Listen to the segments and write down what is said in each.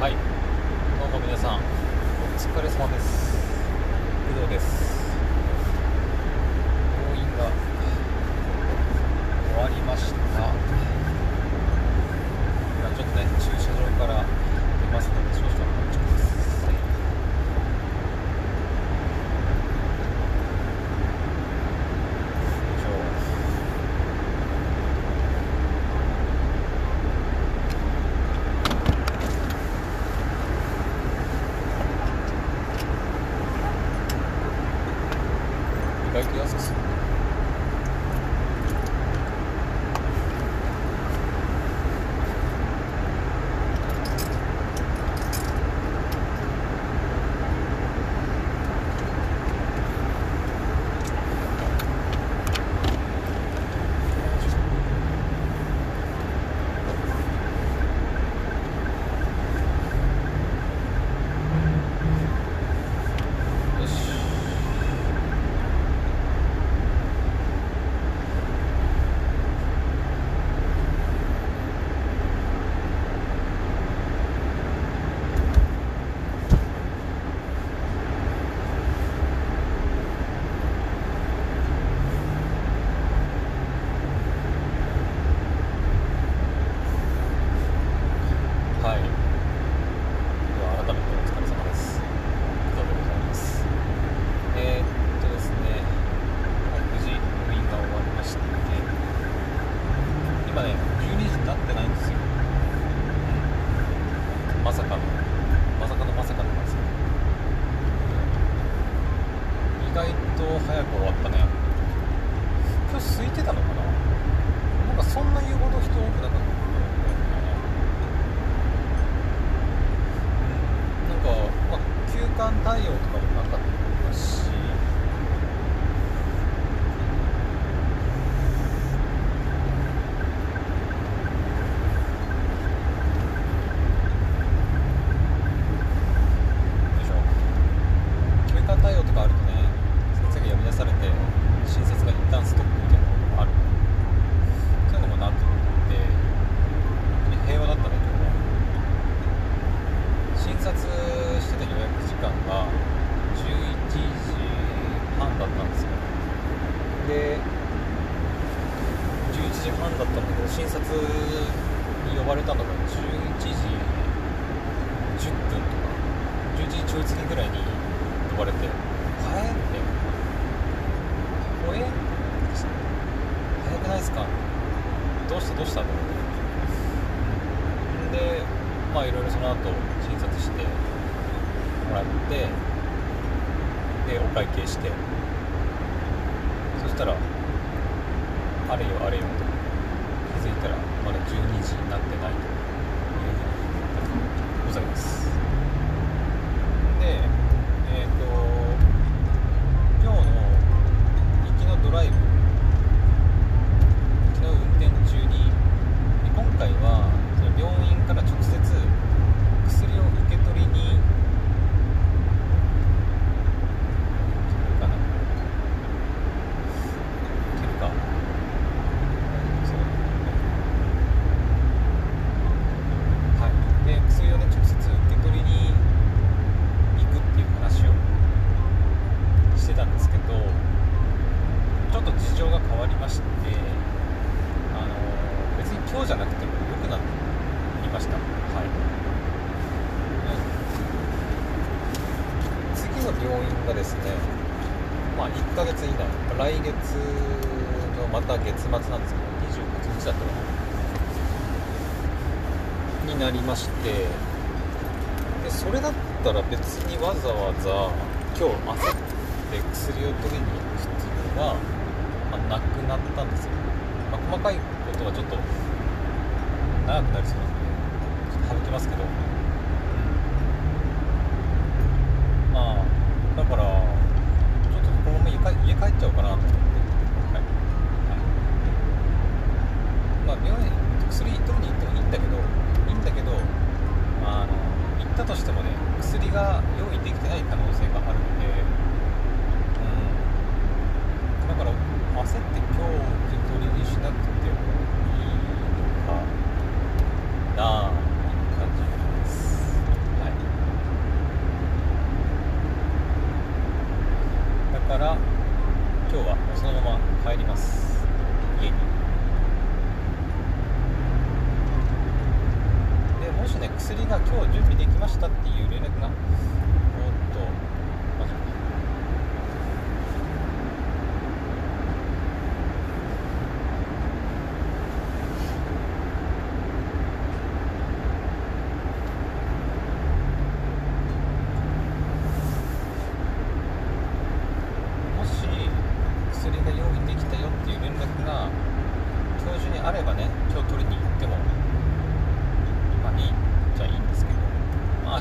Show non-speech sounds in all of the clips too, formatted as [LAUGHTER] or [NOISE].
はい。どうも皆さんお疲れ様です。工藤です。病院が終わりました。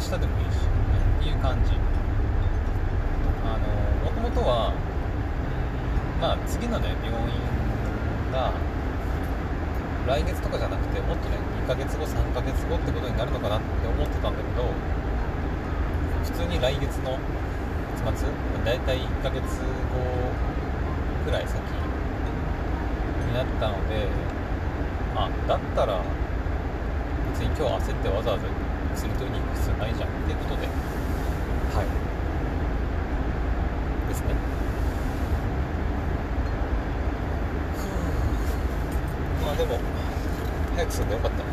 あ、明日でもいいし、っていう感じ。あのもともとはまあ次のね病院が来月とかじゃなくてもっとね2ヶ月後3ヶ月後ってことになるのかなって思ってたんだけど普通に来月の月末だいたい1ヶ月後くらい先になったのであだったら別に今日焦ってわざわざ薬取りに行く必要ないじゃんってことで。はいですねふうまあでも早く済んでよかったね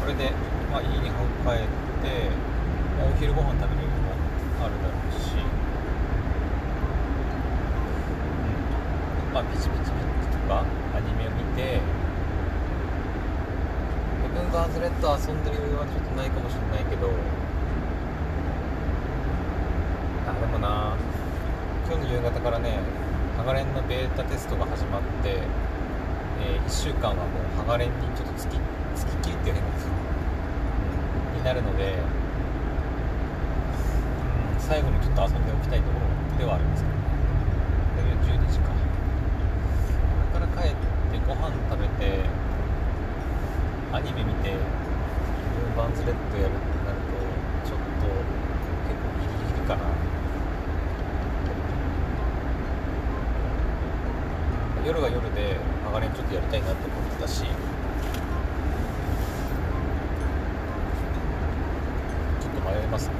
これでまあ家に帰って、まあお昼ご飯食べるのもあるだろうしうんまあピチピチピチとかアニメを見て自分がアズレット遊んでる余裕はちょっとないかもしれないけどあでもな今日の夕方からねハガレンのベータテストが始まって、え1週間はもうハガレンにちょっとつきつききりっていう変なですよ、うん、になるので、うん、最後にちょっと遊んでおきたいところではあるんですけどね。12時か。これから帰ってご飯食べてアニメ見てバンズレッドやるってなるとちょっと結構ギリギリかな夜は夜でハガレンちょっとやりたいなと思ってたしちょっと迷いますね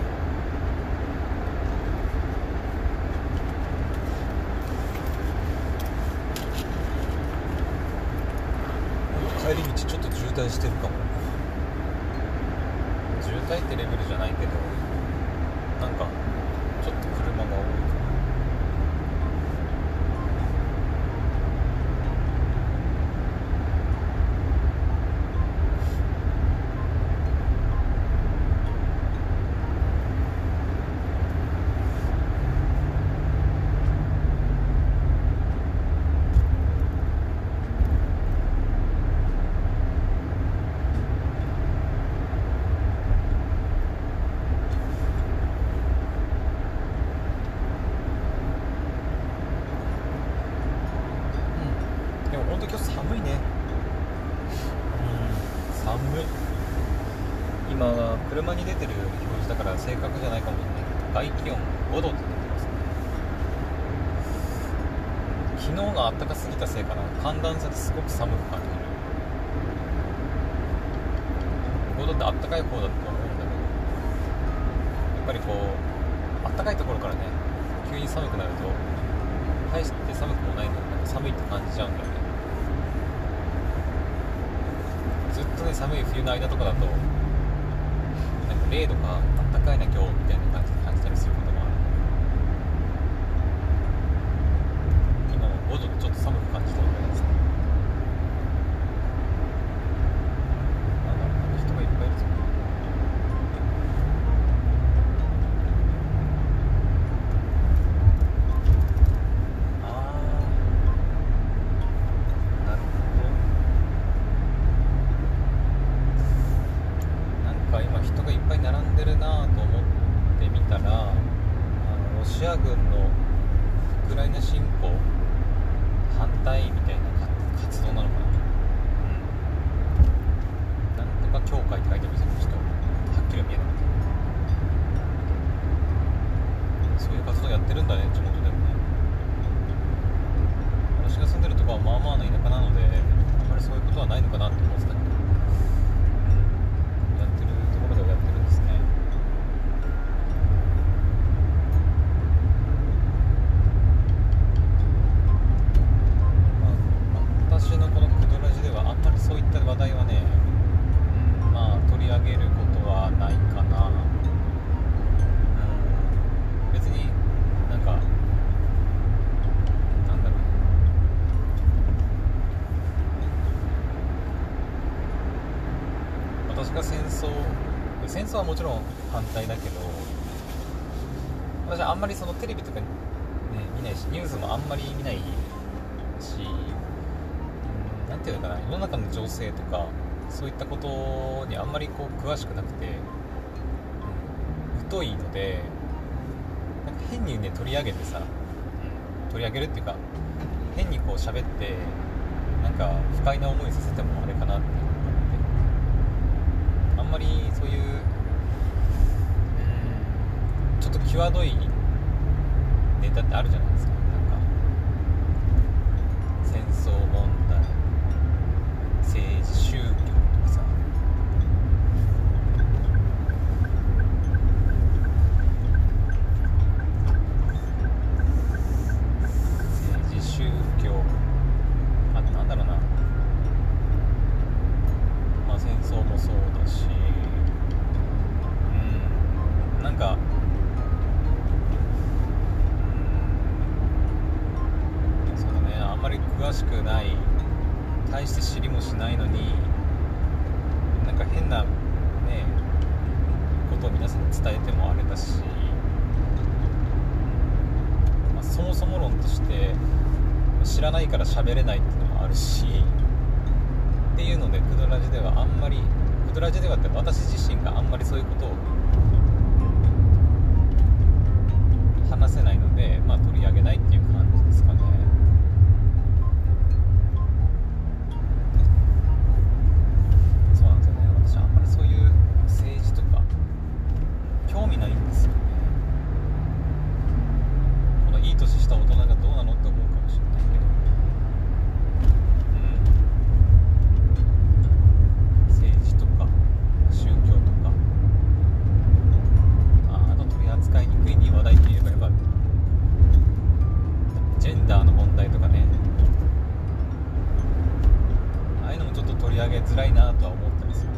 帰り道ちょっと渋滞してるかも渋滞ってレベルじゃないけどなんかちょっと車が多いかなうんでも本当今日寒いねうん寒い今は車に出てる表示だから正確じゃないかもしれないけど外気温5度って出てますね昨日が暖かすぎたせいかな寒暖差ですごく寒く感じる5度って暖かい方だと思うんだけどやっぱりこう暖かいところからね急に寒くなると大して寒くもないのにな。んか寒いって感じちゃうんだよね。ずっとね寒い冬の間とかだとなんか0度かあったかいな今日みたいな感じで感じたりすることもある今も5度でちょっと寒く感じたぐらいですねなんだろうなんか人がいっぱいいるぞあーなるほどなんか今人がいっぱい並んでるなと思ってみたらあのロシア軍のウクライナ侵攻反対みたいなか活動なのかなうんなんとか協会って書いてあるんですよちょっとはっきりは見えなかったそういう活動やってるんだね地元でもね私が住んでるとこはまあまあの田舎なのであんまりそういうことはないのかなって思ってたけど、うん、やってるところではやってるんですねまあ私のこのクドラジではあんまりそういった話題はね、うん、まあ争戦争はもちろん反対だけど私はあんまりそのテレビとか、ね、見ないしニュースもあんまり見ないし何て言うのかな世の中の情勢とかそういったことにあんまりこう詳しくなくて、うん、疎いのでなんか変にね取り上げてさ、うん、取り上げるっていうか変にこう喋ってなんか不快な思いさせてもあれかなって思ってあんまりそういう、うん、ちょっと際どいネタってあるじゃないですか。なんか戦争問題政治宗教とかさ。なんか喋れないっていうのもあるしっていうのでクドラジではあんまりクドラジではって私自身があんまりそういうことを話せないので、まあ、取り上げないっていう感じですかね。上げづらいなとは思ったりする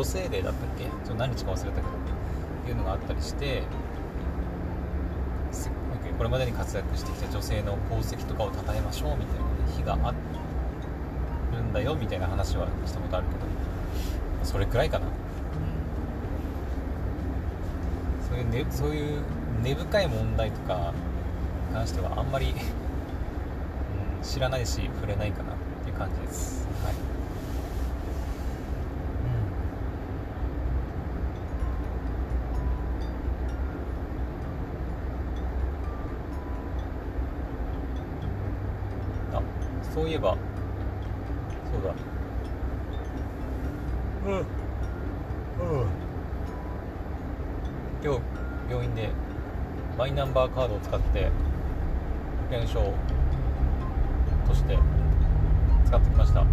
女性デーだったっけ？ちょ何日か忘れたけどっていうのがあったりしてこれまでに活躍してきた女性の功績とかを称えましょうみたいな、日があるんだよみたいな話はしたことあるけどそれくらいかな、うん、そういう、ね、そういう根深い問題とかに関してはあんまり、うん、知らないし触れないかなっていう感じです。はい。そういえば。そうだ。うん。うん。今日病院でマイナンバーカードを使って保険証として使ってきました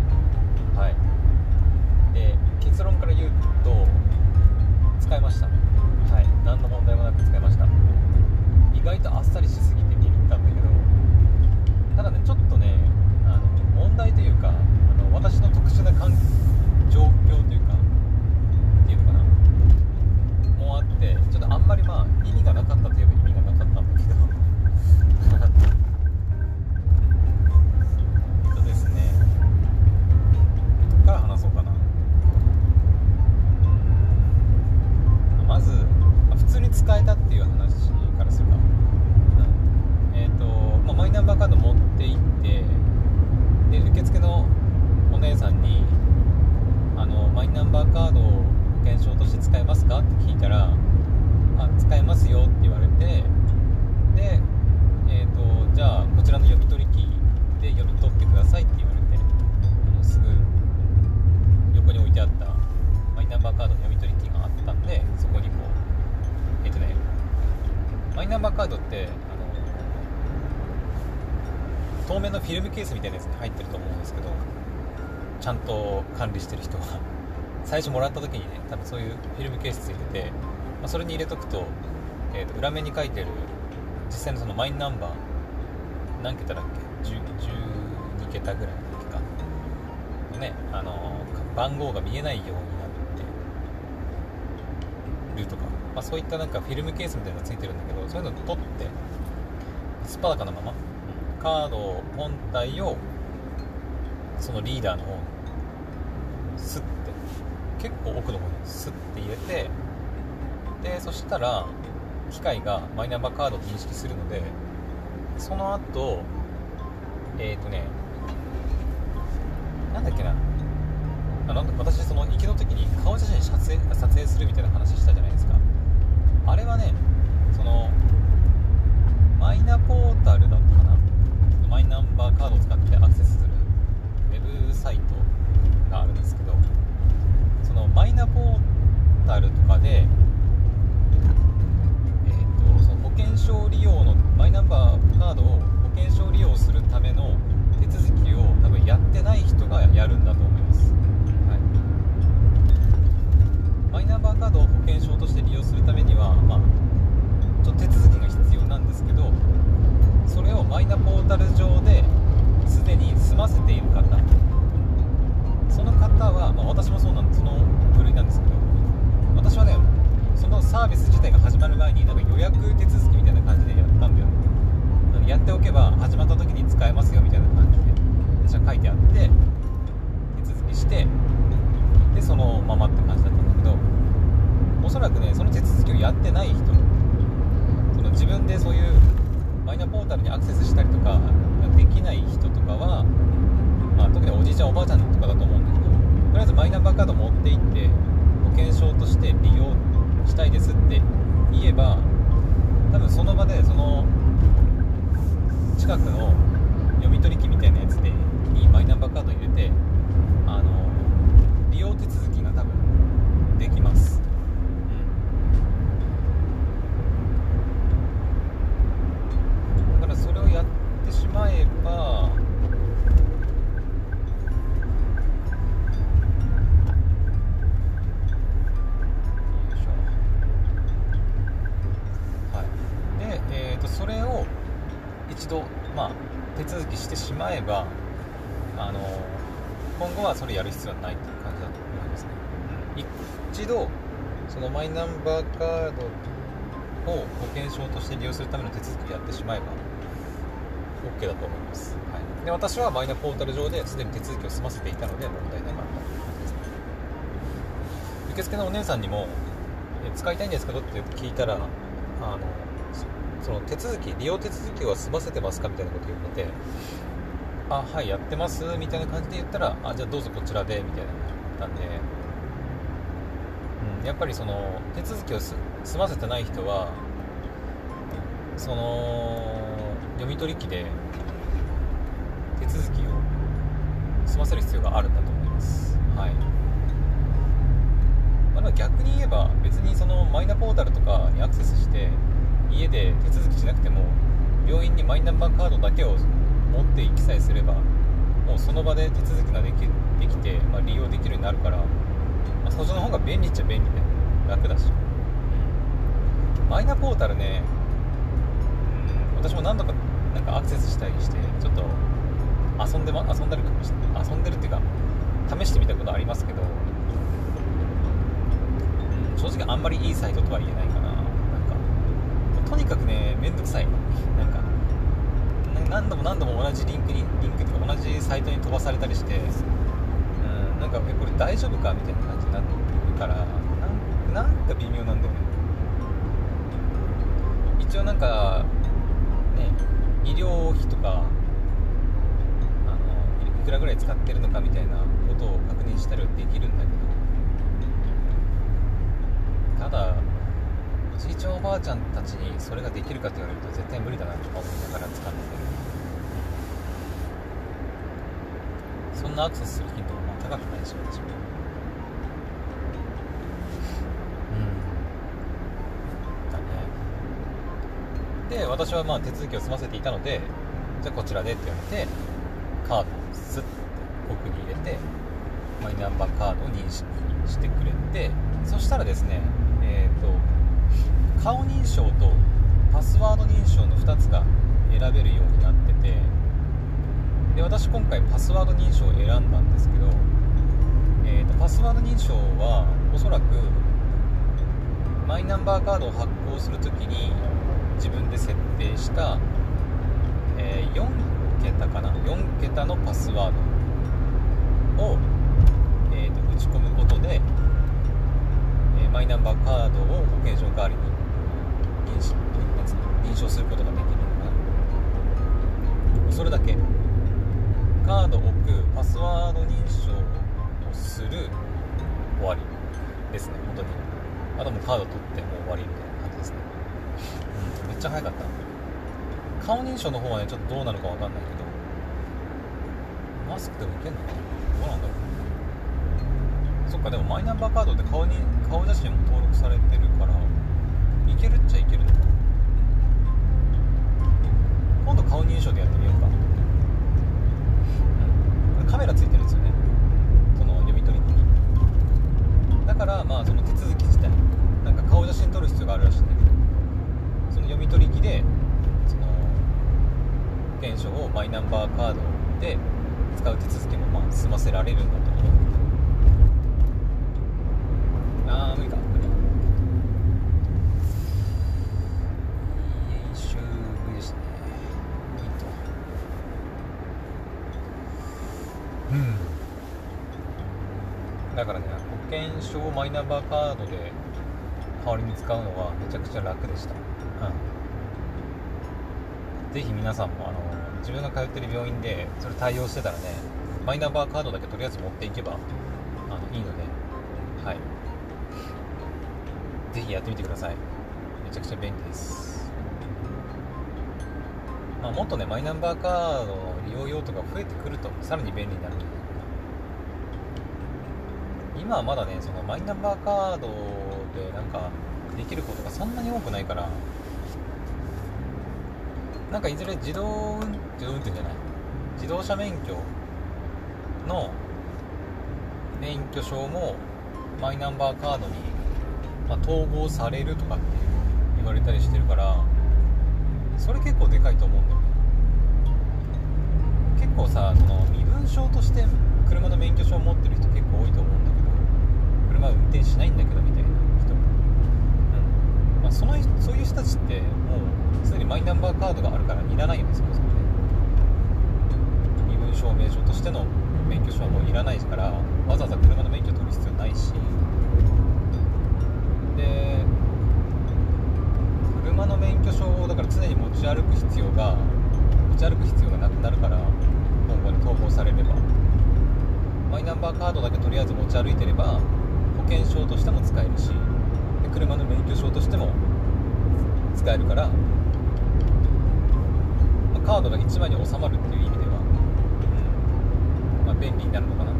フィルムケースみたいなやつに入ってると思うんですけどちゃんと管理してる人は [LAUGHS] 最初もらった時にね多分そういうフィルムケースついてて、まあ、それに入れとくと,、えー、と裏面に書いてる実際のそのマイナンバー何桁だっけ？12桁ぐらいだっけか。ねあの番号が見えないようになってるとか、まあ、そういったなんかフィルムケースみたいなのがついてるんだけどそういうの取ってスパダカのままカード本体をそのリーダーの方にスッて結構奥の方にスッて入れてでそしたら機械がマイナンバーカードを認識するのでその後えっ、ー、とねなんだっけな。あの私その行きの時に顔写真撮影撮影するみたいな話したじゃないですか。あれはねそのマイナポータルだったかな。マイナンバーカードを使ってアクセスするウェブサイトがあるんですけどそのマイナポータルとかで、えーと、その保険証利用のマイナンバーカードを保険証利用するための手続きを多分やってない人がやるんだと思います、はい、マイナンバーカードを保険証として利用するためには、まあ、ちょっと手続きが必要なんですけどそれをマイナポータル上ですでに済ませている方その方は、まあ、私もそうなんですその部類なんですけど私はねそのサービス自体が始まる前になんか予約手続きみたいな感じでやったんだよねやっておけば始まった時に使えますよみたいな感じで私は書いてあって手続きしてでそのままって感じだったんだけどおそらくねその手続きをやってない人その自分でそういうマイナポータルにアクセスしたりとかできない人とかは、まあ、特におじいちゃんおばあちゃんとかだと思うんだけどとりあえずマイナンバーカード持って行って保険証として利用したいですって言えば多分その場でその近くの読み取り機みたいなやつでにマイナンバーカード入れてあの利用手続きが多分できます。まえばよいしょはい。で、それを一度、まあ、手続きしてしまえばあの今後はそれやる必要はないっていう感じだと思いますね。一度そのマイナンバーカードを保険証として利用するための手続きをやってしまえば OK だと思います、はい、で私はマイナポータル上ですでに手続きを済ませていたので問題なかったと。いう感じですね受付のお姉さんにも「使いたいんですけど?」って聞いたらあのその手続き利用手続きは済ませてますかみたいなこと言ってて「あはいやってます」みたいな感じで言ったら「あじゃあどうぞこちらで」みたいな言ったんで、うん、やっぱりその手続きを済ませてない人はその読み取り機で手続きを済ませる必要があるんだと思います。はい。まあ、逆に言えば別にそのマイナポータルとかにアクセスして家で手続きしなくても病院にマイナンバーカードだけを持っていきさえすればもうその場で手続きができできて、まあ、利用できるようになるから、まあ、そっちの方が便利っちゃ便利で楽だし、マイナポータルね、うん、私も何度かなんかアクセスしたりしてちょっと遊んで、ま、遊んだりかもし遊んでるっていうか試してみたことありますけど、うん、正直あんまりいいサイトとは言えないかな。なんかとにかくねめんどくさい。なんか何度も何度も同じリンクにリンクとか同じサイトに飛ばされたりして、うん、なんかこれ大丈夫かみたいな感じになってるからなんか微妙なんだよね。一応なんかね医療費とかあのいくらぐらい使ってるのかみたいなことを確認したりはできるんだけどただおじいちゃんおばあちゃんたちにそれができるかって言われると絶対無理だなとか思いながら使ってる。そんなアクセスする頻度も高くないし私も。で私はまあ手続きを済ませていたのでじゃあこちらでって言われてカードをスッて奥に入れてマイナンバーカードを認識してくれてそしたらですねえっ、と顔認証とパスワード認証の2つが選べるようになっててで私今回パスワード認証を選んだんですけど、えーと、パスワード認証はおそらくマイナンバーカードを発行するときに自分で設定した、えー、4桁かな？4桁のパスワードを、えーと、打ち込むことで、えー、マイナンバーカードを保険証代わりに認証することができるのかなそれだけ。カードを置くパスワード認証をする終わりですね。本当に。あともカード取ってもう終わりみたいな、っちゃ早かった。顔認証の方はねちょっとどうなるか分かんないけどマスクでもいけんのかな？どうなんだろうそっかでもマイナンバーカードって顔に顔写真も登録されてるからいけるっちゃいけるのか。今度顔認証でやってみようか。カメラついてるんですよね。その読み取りにだからまあその手続き自体。なんか顔写真撮る必要があるらしいんだけどその読み取り機でその保険証をマイナンバーカードで使う手続きもまあ済ませられるんだと思うんだけどあー無理か。無理か。いい終無理ですねうんだか。らね保険証マイナンバーカードで代わりに使うのはめちゃくちゃ楽でした、うん、ぜひ皆さんもあの自分が通ってる病院でそれ対応してたらねマイナンバーカードだけとりあえず持っていけばあのいいので。はい。ぜひやってみてください。めちゃくちゃ便利です。まあ、もっとねマイナンバーカードの利用用途が増えてくるとさらに便利になる今はまだねそのマイナンバーカードかできることがそんなに多くないからなんかいずれ自動運自動運転じゃない。自動車免許の免許証もマイナンバーカードに、まあ、統合されるとかって言われたりしてるからそれ結構でかいと思うんだよね。結構さその身分証として車の免許証を持ってる人結構多いと思うんだけど車運転しないんだけどみたいな。まあそのそういう人たちってもうすでにマイナンバーカードがあるからいらないよねそもそもね。身分証明書としての免許証はもういらないからわざわざ車の免許取る必要ないし。で車の免許証をだから常に持ち歩く必要が持ち歩く必要がなくなるから今後に統合されれば。マイナンバーカードだけとりあえず持ち歩いてれば保険証としても使えるし。車の免許証としても使えるから、まあ、カードが1枚に収まるっていう意味では、うんまあ、便利になるのかな。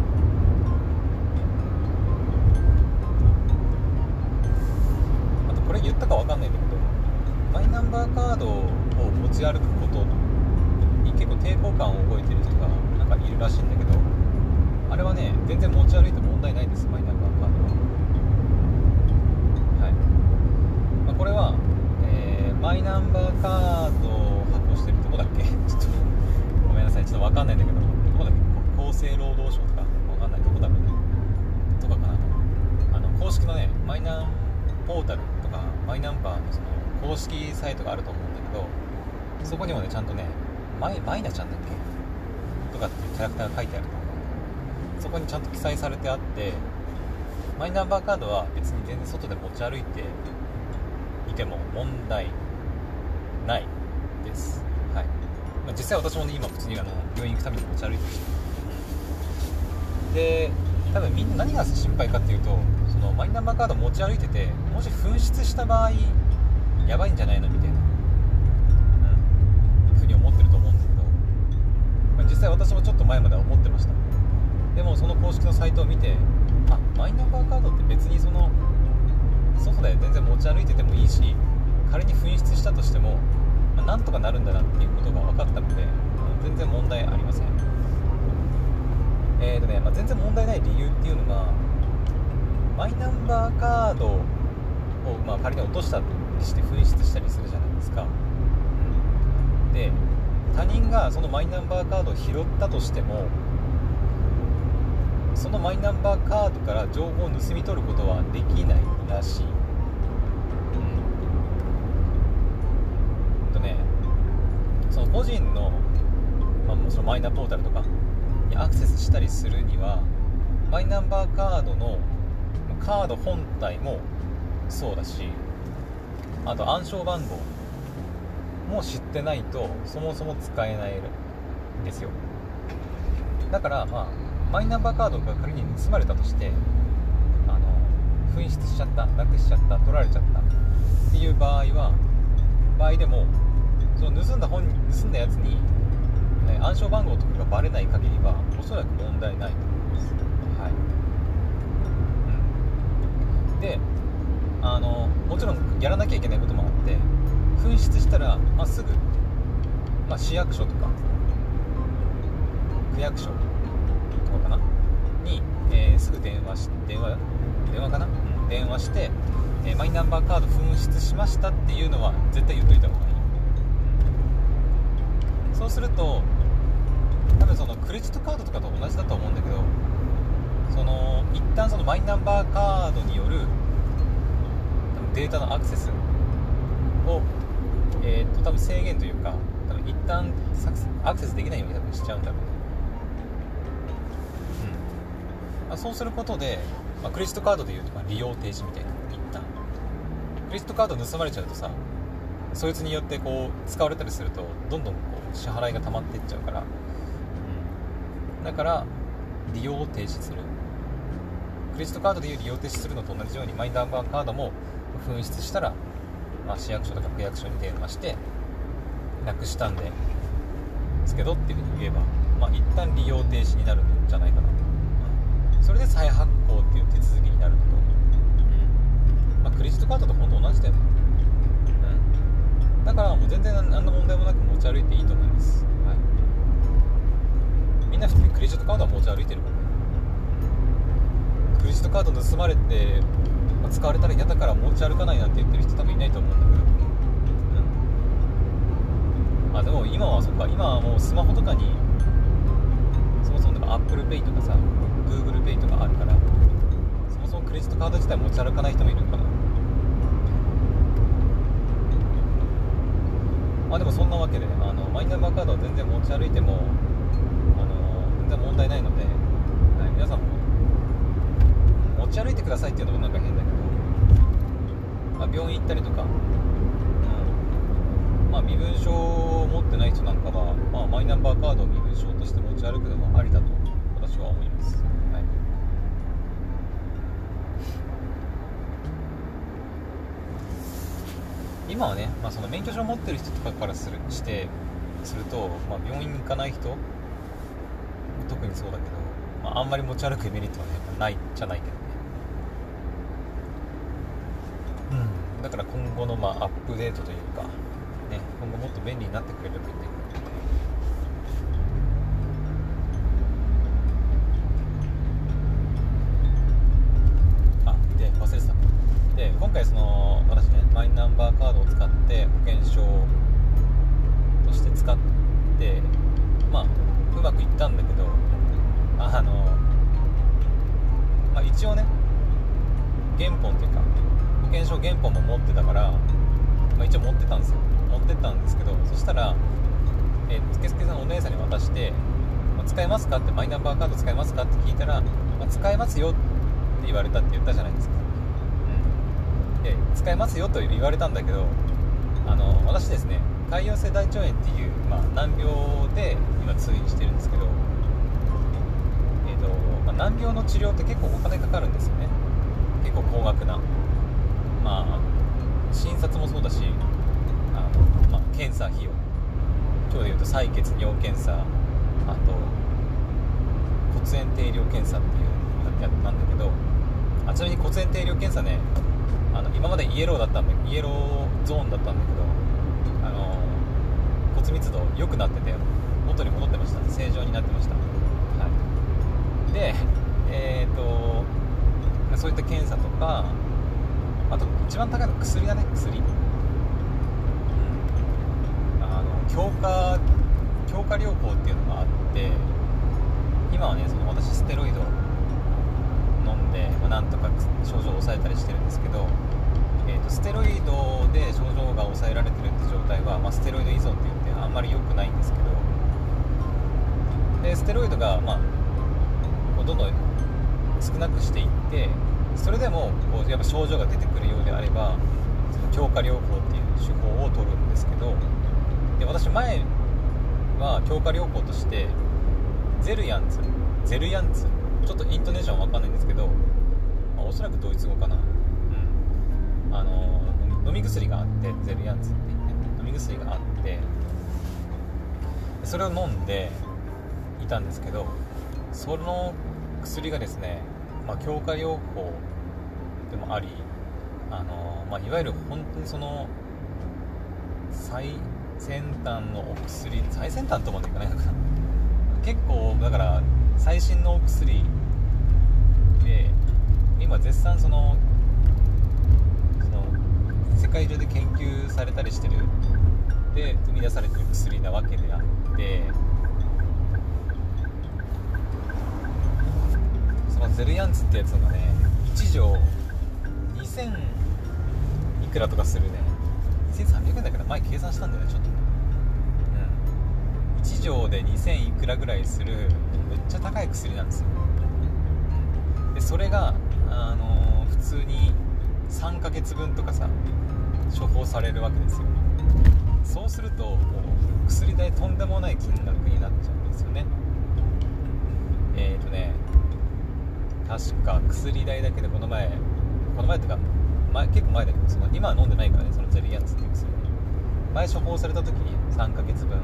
あとこれ言ったか分かんないんだけどマイナンバーカードを持ち歩くことに結構抵抗感を覚えてる人がなんかいるらしいんだけどあれはね全然持ち歩いて問題ないですマイナンバーカードははい、まあ、これは、えー、マイナンバーカードを発行してるとこだっけ？[LAUGHS] ちょっとごめんなさい。ちょっと分かんないんだけどどこだっけ？厚生労働省とか？分かんないどこだろうねとかかなあの公式のねマイナンポータルとかマイナンバーのその公式サイトがあると思うんだけどそこにもねちゃんとねマイマイナちゃんだっけ？とかっていうキャラクターが書いてあると思うそこにちゃんと記載されてあってマイナンバーカードは別に全然外で持ち歩いてても問題ないです、はい。まあ、実際私もね今普通にあの病院行くために持ち歩いてるしで多分みんな何が心配かっていうとそのマイナンバーカード持ち歩いててもし紛失した場合やばいんじゃないのみたいな、うん、ふうに思ってると思うんですけど、まあ、実際私もちょっと前までは思ってました。でもその公式のサイトを見てあマイナンバーカードって別にその外で全然持ち歩いててもいいし仮に紛失したとしても、まあ、なんとかなるんだなっていうことが分かったので全然問題ありません。えーとね、まあ、全然問題ない理由っていうのがマイナンバーカードを、まあ、仮に落としたりして紛失したりするじゃないですか、で他人がそのマイナンバーカードを拾ったとしてもそのマイナンバーカードから情報を盗み取ることはできない。らしい。うん。とねその個人の,、まあ、そのマイナポータルとかにアクセスしたりするにはマイナンバーカードのカード本体もそうだしあと暗証番号も知ってないとそもそも使えないんですよ。だからまあマイナンバーカードが仮に盗まれたとして紛失しちゃったなくしちゃった取られちゃった。っていう場合は場合でもその盗んだ本盗んだやつに暗証番号とかがバレない限りはおそらく問題ないと思います。はい。うん、であのもちろんやらなきゃいけないこともあって紛失したら、まあ、すぐ、まあ、市役所とか区役所とかかな？に、えー、すぐ電話し電話電話かな、電話して、え、マイナンバーカード紛失しましたっていうのは絶対言っといた方がいい、そうすると多分そのクレジットカードとかと同じだと思うんだけどその一旦そのマイナンバーカードによるデータのアクセスを、えー、っと多分制限というか多分一旦アクセスできないように多分しちゃうんだろうね、うん。あ、そうすることで、まあ、クレジットカードでいうとま利用停止みたいな一旦。クレジットカード盗まれちゃうとさそいつによってこう使われたりするとどんどんこう支払いが溜まってっちゃうから。だから利用を停止する。クレジットカードでいう利用停止するのと同じようにマイナンバーカードも紛失したら、まあ、市役所とか区役所に電話してなくしたんですけどっていうふうに言えば、まあ、一旦利用停止になるんじゃないかな、それで再発行っていう手続きになるのと、うん。まあ、クレジットカードと本当同じだよね、うん、だからもう全然何の問題もなく持ち歩いていいと思います。みんな普通にクレジットカードは持ち歩いてるからクレジットカード盗まれて、まあ、使われたら嫌だから持ち歩かないなんて言ってる人多分いないと思うんだけど、うん、あでも今はそっか。今はもうスマホとかにそもそも ApplePay とかさ GooglePay とかあるからそもそもクレジットカード自体持ち歩かない人もいるのかな。まあでもそんなわけであのマイナンバーカードは全然持ち歩いてもあの全然問題ないので、はい、皆さんも持ち歩いてくださいっていうのもなんか変だけど、まあ、病院行ったりとか、うんまあ、身分証を持ってない人なんかは、まあ、マイナンバーカードを身分証として持ち歩くのもありだと私は思います、はい、今はね、まあ、その免許証持ってる人とかからするしてすると、まあ、病院に行かない人特にそうだけど、まあ、あんまり持ち歩くメリットはねないじゃないけどね。うん。だから今後のまあアップデートというかね今後もっと便利になってくれればいいんだけど。ますよ」って言われたって言ったじゃないですか、うん、で使えますよと言われたんだけどあの私ですね潰瘍性大腸炎っていう、まあ、難病で今通院してるんですけど、えーとまあ、難病の治療って結構お金かかるんですよね。結構高額な。まあ診察もそうだしあの、まあ、検査費用。今日で言うと採血尿検査あと骨炎定量検査っていうやつなんだけどあちなみに骨炎定量検査ねあの今までイエローだったんだイエローゾーンだったんだけどあの骨密度良くなってて元に戻ってました。正常になってました、はい、でえっ、ー、とそういった検査とかあと一番高いの薬だね薬、強化強化療法っていうのがあって今はねその私ステロイドで、まあ、なんとか症状を抑えたりしてるんですけど、えーと、ステロイドで症状が抑えられてるって状態は、まあ、ステロイド依存って言ってあんまり良くないんですけどでステロイドが、まあ、どんどん少なくしていってそれでもこうやっぱ症状が出てくるようであれば強化療法っていう手法を取るんですけどで私前は強化療法としてゼルヤンツゼルヤンツちょっとイントネーションわかんないんですけど、おそらくドイツ語かな。うん。あの飲み薬があってゼルヤンツっていうね飲み薬があってそれを飲んでいたんですけどその薬がですね、まあ、強化療法でもありあの、まあ、いわゆる本当にその最先端のお薬最先端とまでいかないのかな。結構だから最新のお薬今絶賛そのその世界中で研究されたりしてるで生み出されてる薬なわけであってそのゼルヤンツってやつがね1錠2000いくらとかするね。2300円だから前計算したんだよねちょっと。うん。1錠で2000いくらぐらいするめっちゃ高い薬なんですよ。でそれがあの、普通に3ヶ月分とかさ処方されるわけですよ。そうするともう薬代とんでもない金額になっちゃうんですよね。えっ、ー、とね確か薬代だけでこの前この前っていうか前結構前だけどその今は飲んでないからねそのゼリーヤンツっていう薬。前処方された時に3ヶ月分。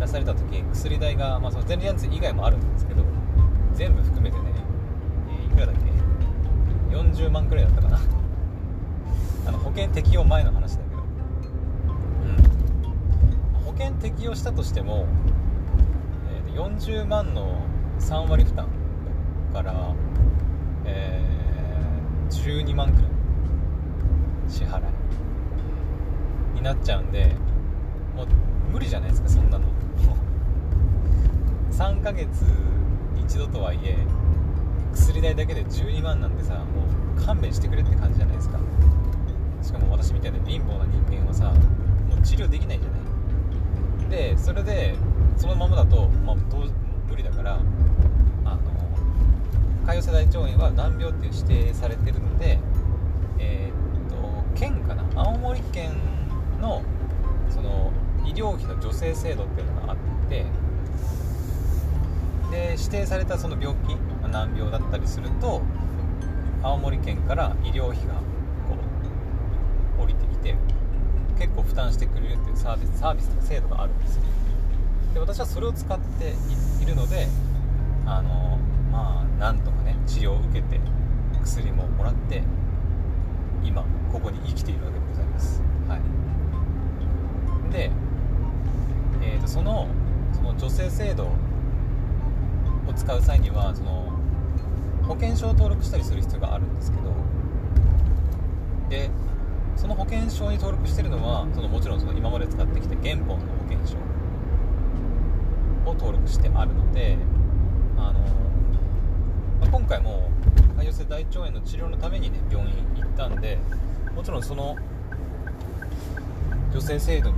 出された時薬代が、まあ、そのゼリーヤンツ以外もあるんですけど全部含めてね、えー、いくらだっけ？40万くらいだったかな。あの保険適用前の話だけど。うん。保険適用したとしても、えー、40万の3割負担からえー、12万くらい支払いになっちゃうんでもう無理じゃないですかそんなの。[LAUGHS] 3ヶ月一度とはいえ薬代だけで12万なんてさ勘弁してくれって感じじゃないですか。しかも私みたいな貧乏な人間はさもう治療できないじゃない。でそれでそのままだと、まあ、どう無理だからあの潰瘍性大腸炎は難病っていう指定されてるので、えー、っと県かな？青森県のその医療費の助成制度っていうのがあってで指定されたその病気、難病だったりすると青森県から医療費がこう降りてきて結構負担してくれるっていうサービスサービスとか制度があるんですよ。で私はそれを使っているのであのまあなんとかね治療を受けて薬ももらって今ここに生きているわけでございます。はい。で、えーと、そのその助成制度を使う際にはその保険証を登録したりする必要があるんですけどでその保険証に登録してるのはそのもちろんその今まで使ってきた原本の保険証を登録してあるのであのまあ、今回も潰瘍性大腸炎の治療のためにね病院行ったんでもちろんその助成制度に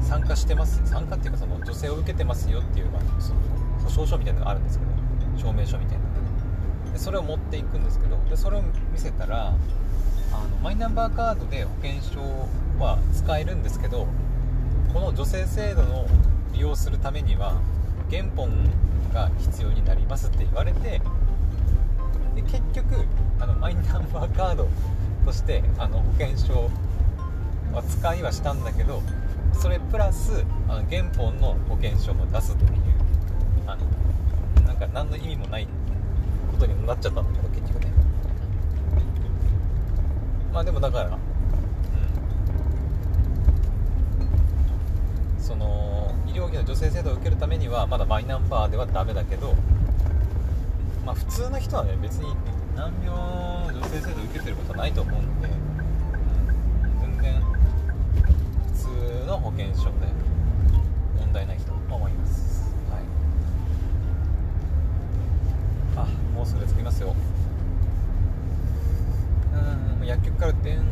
参加してます参加っていうかその助成を受けてますよっていう、まあ、その保証書みたいなのがあるんですけど証明書みたいなでそれを持っていくんですけどでそれを見せたらあのマイナンバーカードで保険証は使えるんですけどこの助成制度の利用するためには原本が必要になりますって言われてで結局あのマイナンバーカードとしてあの保険証は使いはしたんだけどそれプラスあの原本の保険証も出すっていうあのなんか何の意味もないことになっちゃったんだけど結局ね。まあでもだからうん。その医療費の助成制度を受けるためにはまだマイナンバーではダメだけどまあ普通の人はね別に難病の助成制度を受けてることはないと思うので、うん、全然普通の保険証で問題ないと思いますはいあもうすぐ着きますよ。うん薬局から電話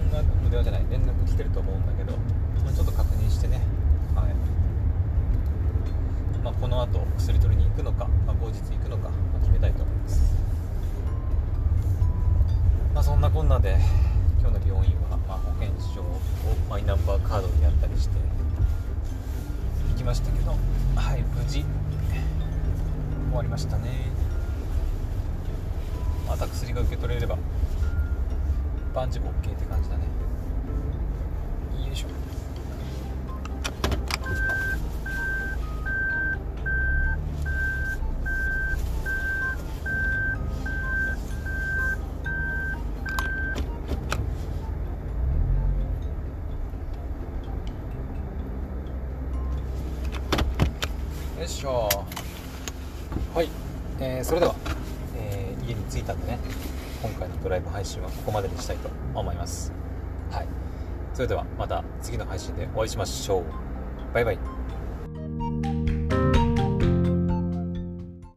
電話じゃない連絡来てると思うんだけど、まあ、ちょっと確認してね。はい。まあ、この後薬取りに行くのか、まあ、後日行くのか、まあ、決めたいと思います。まあそんなこんなで今日の病院は、まあ、保険証をマイナンバーカードでやったりして行きましたけどはい無事終わりましたね。また薬が受け取れれば万事 OK って感じだね。よいしょよいしょはい、えーそれでは、えー家に着いたんでね今回のドライブ配信はここまでにしたいと思いますはいそれではまた次の配信でお会いしましょう。バイバイ。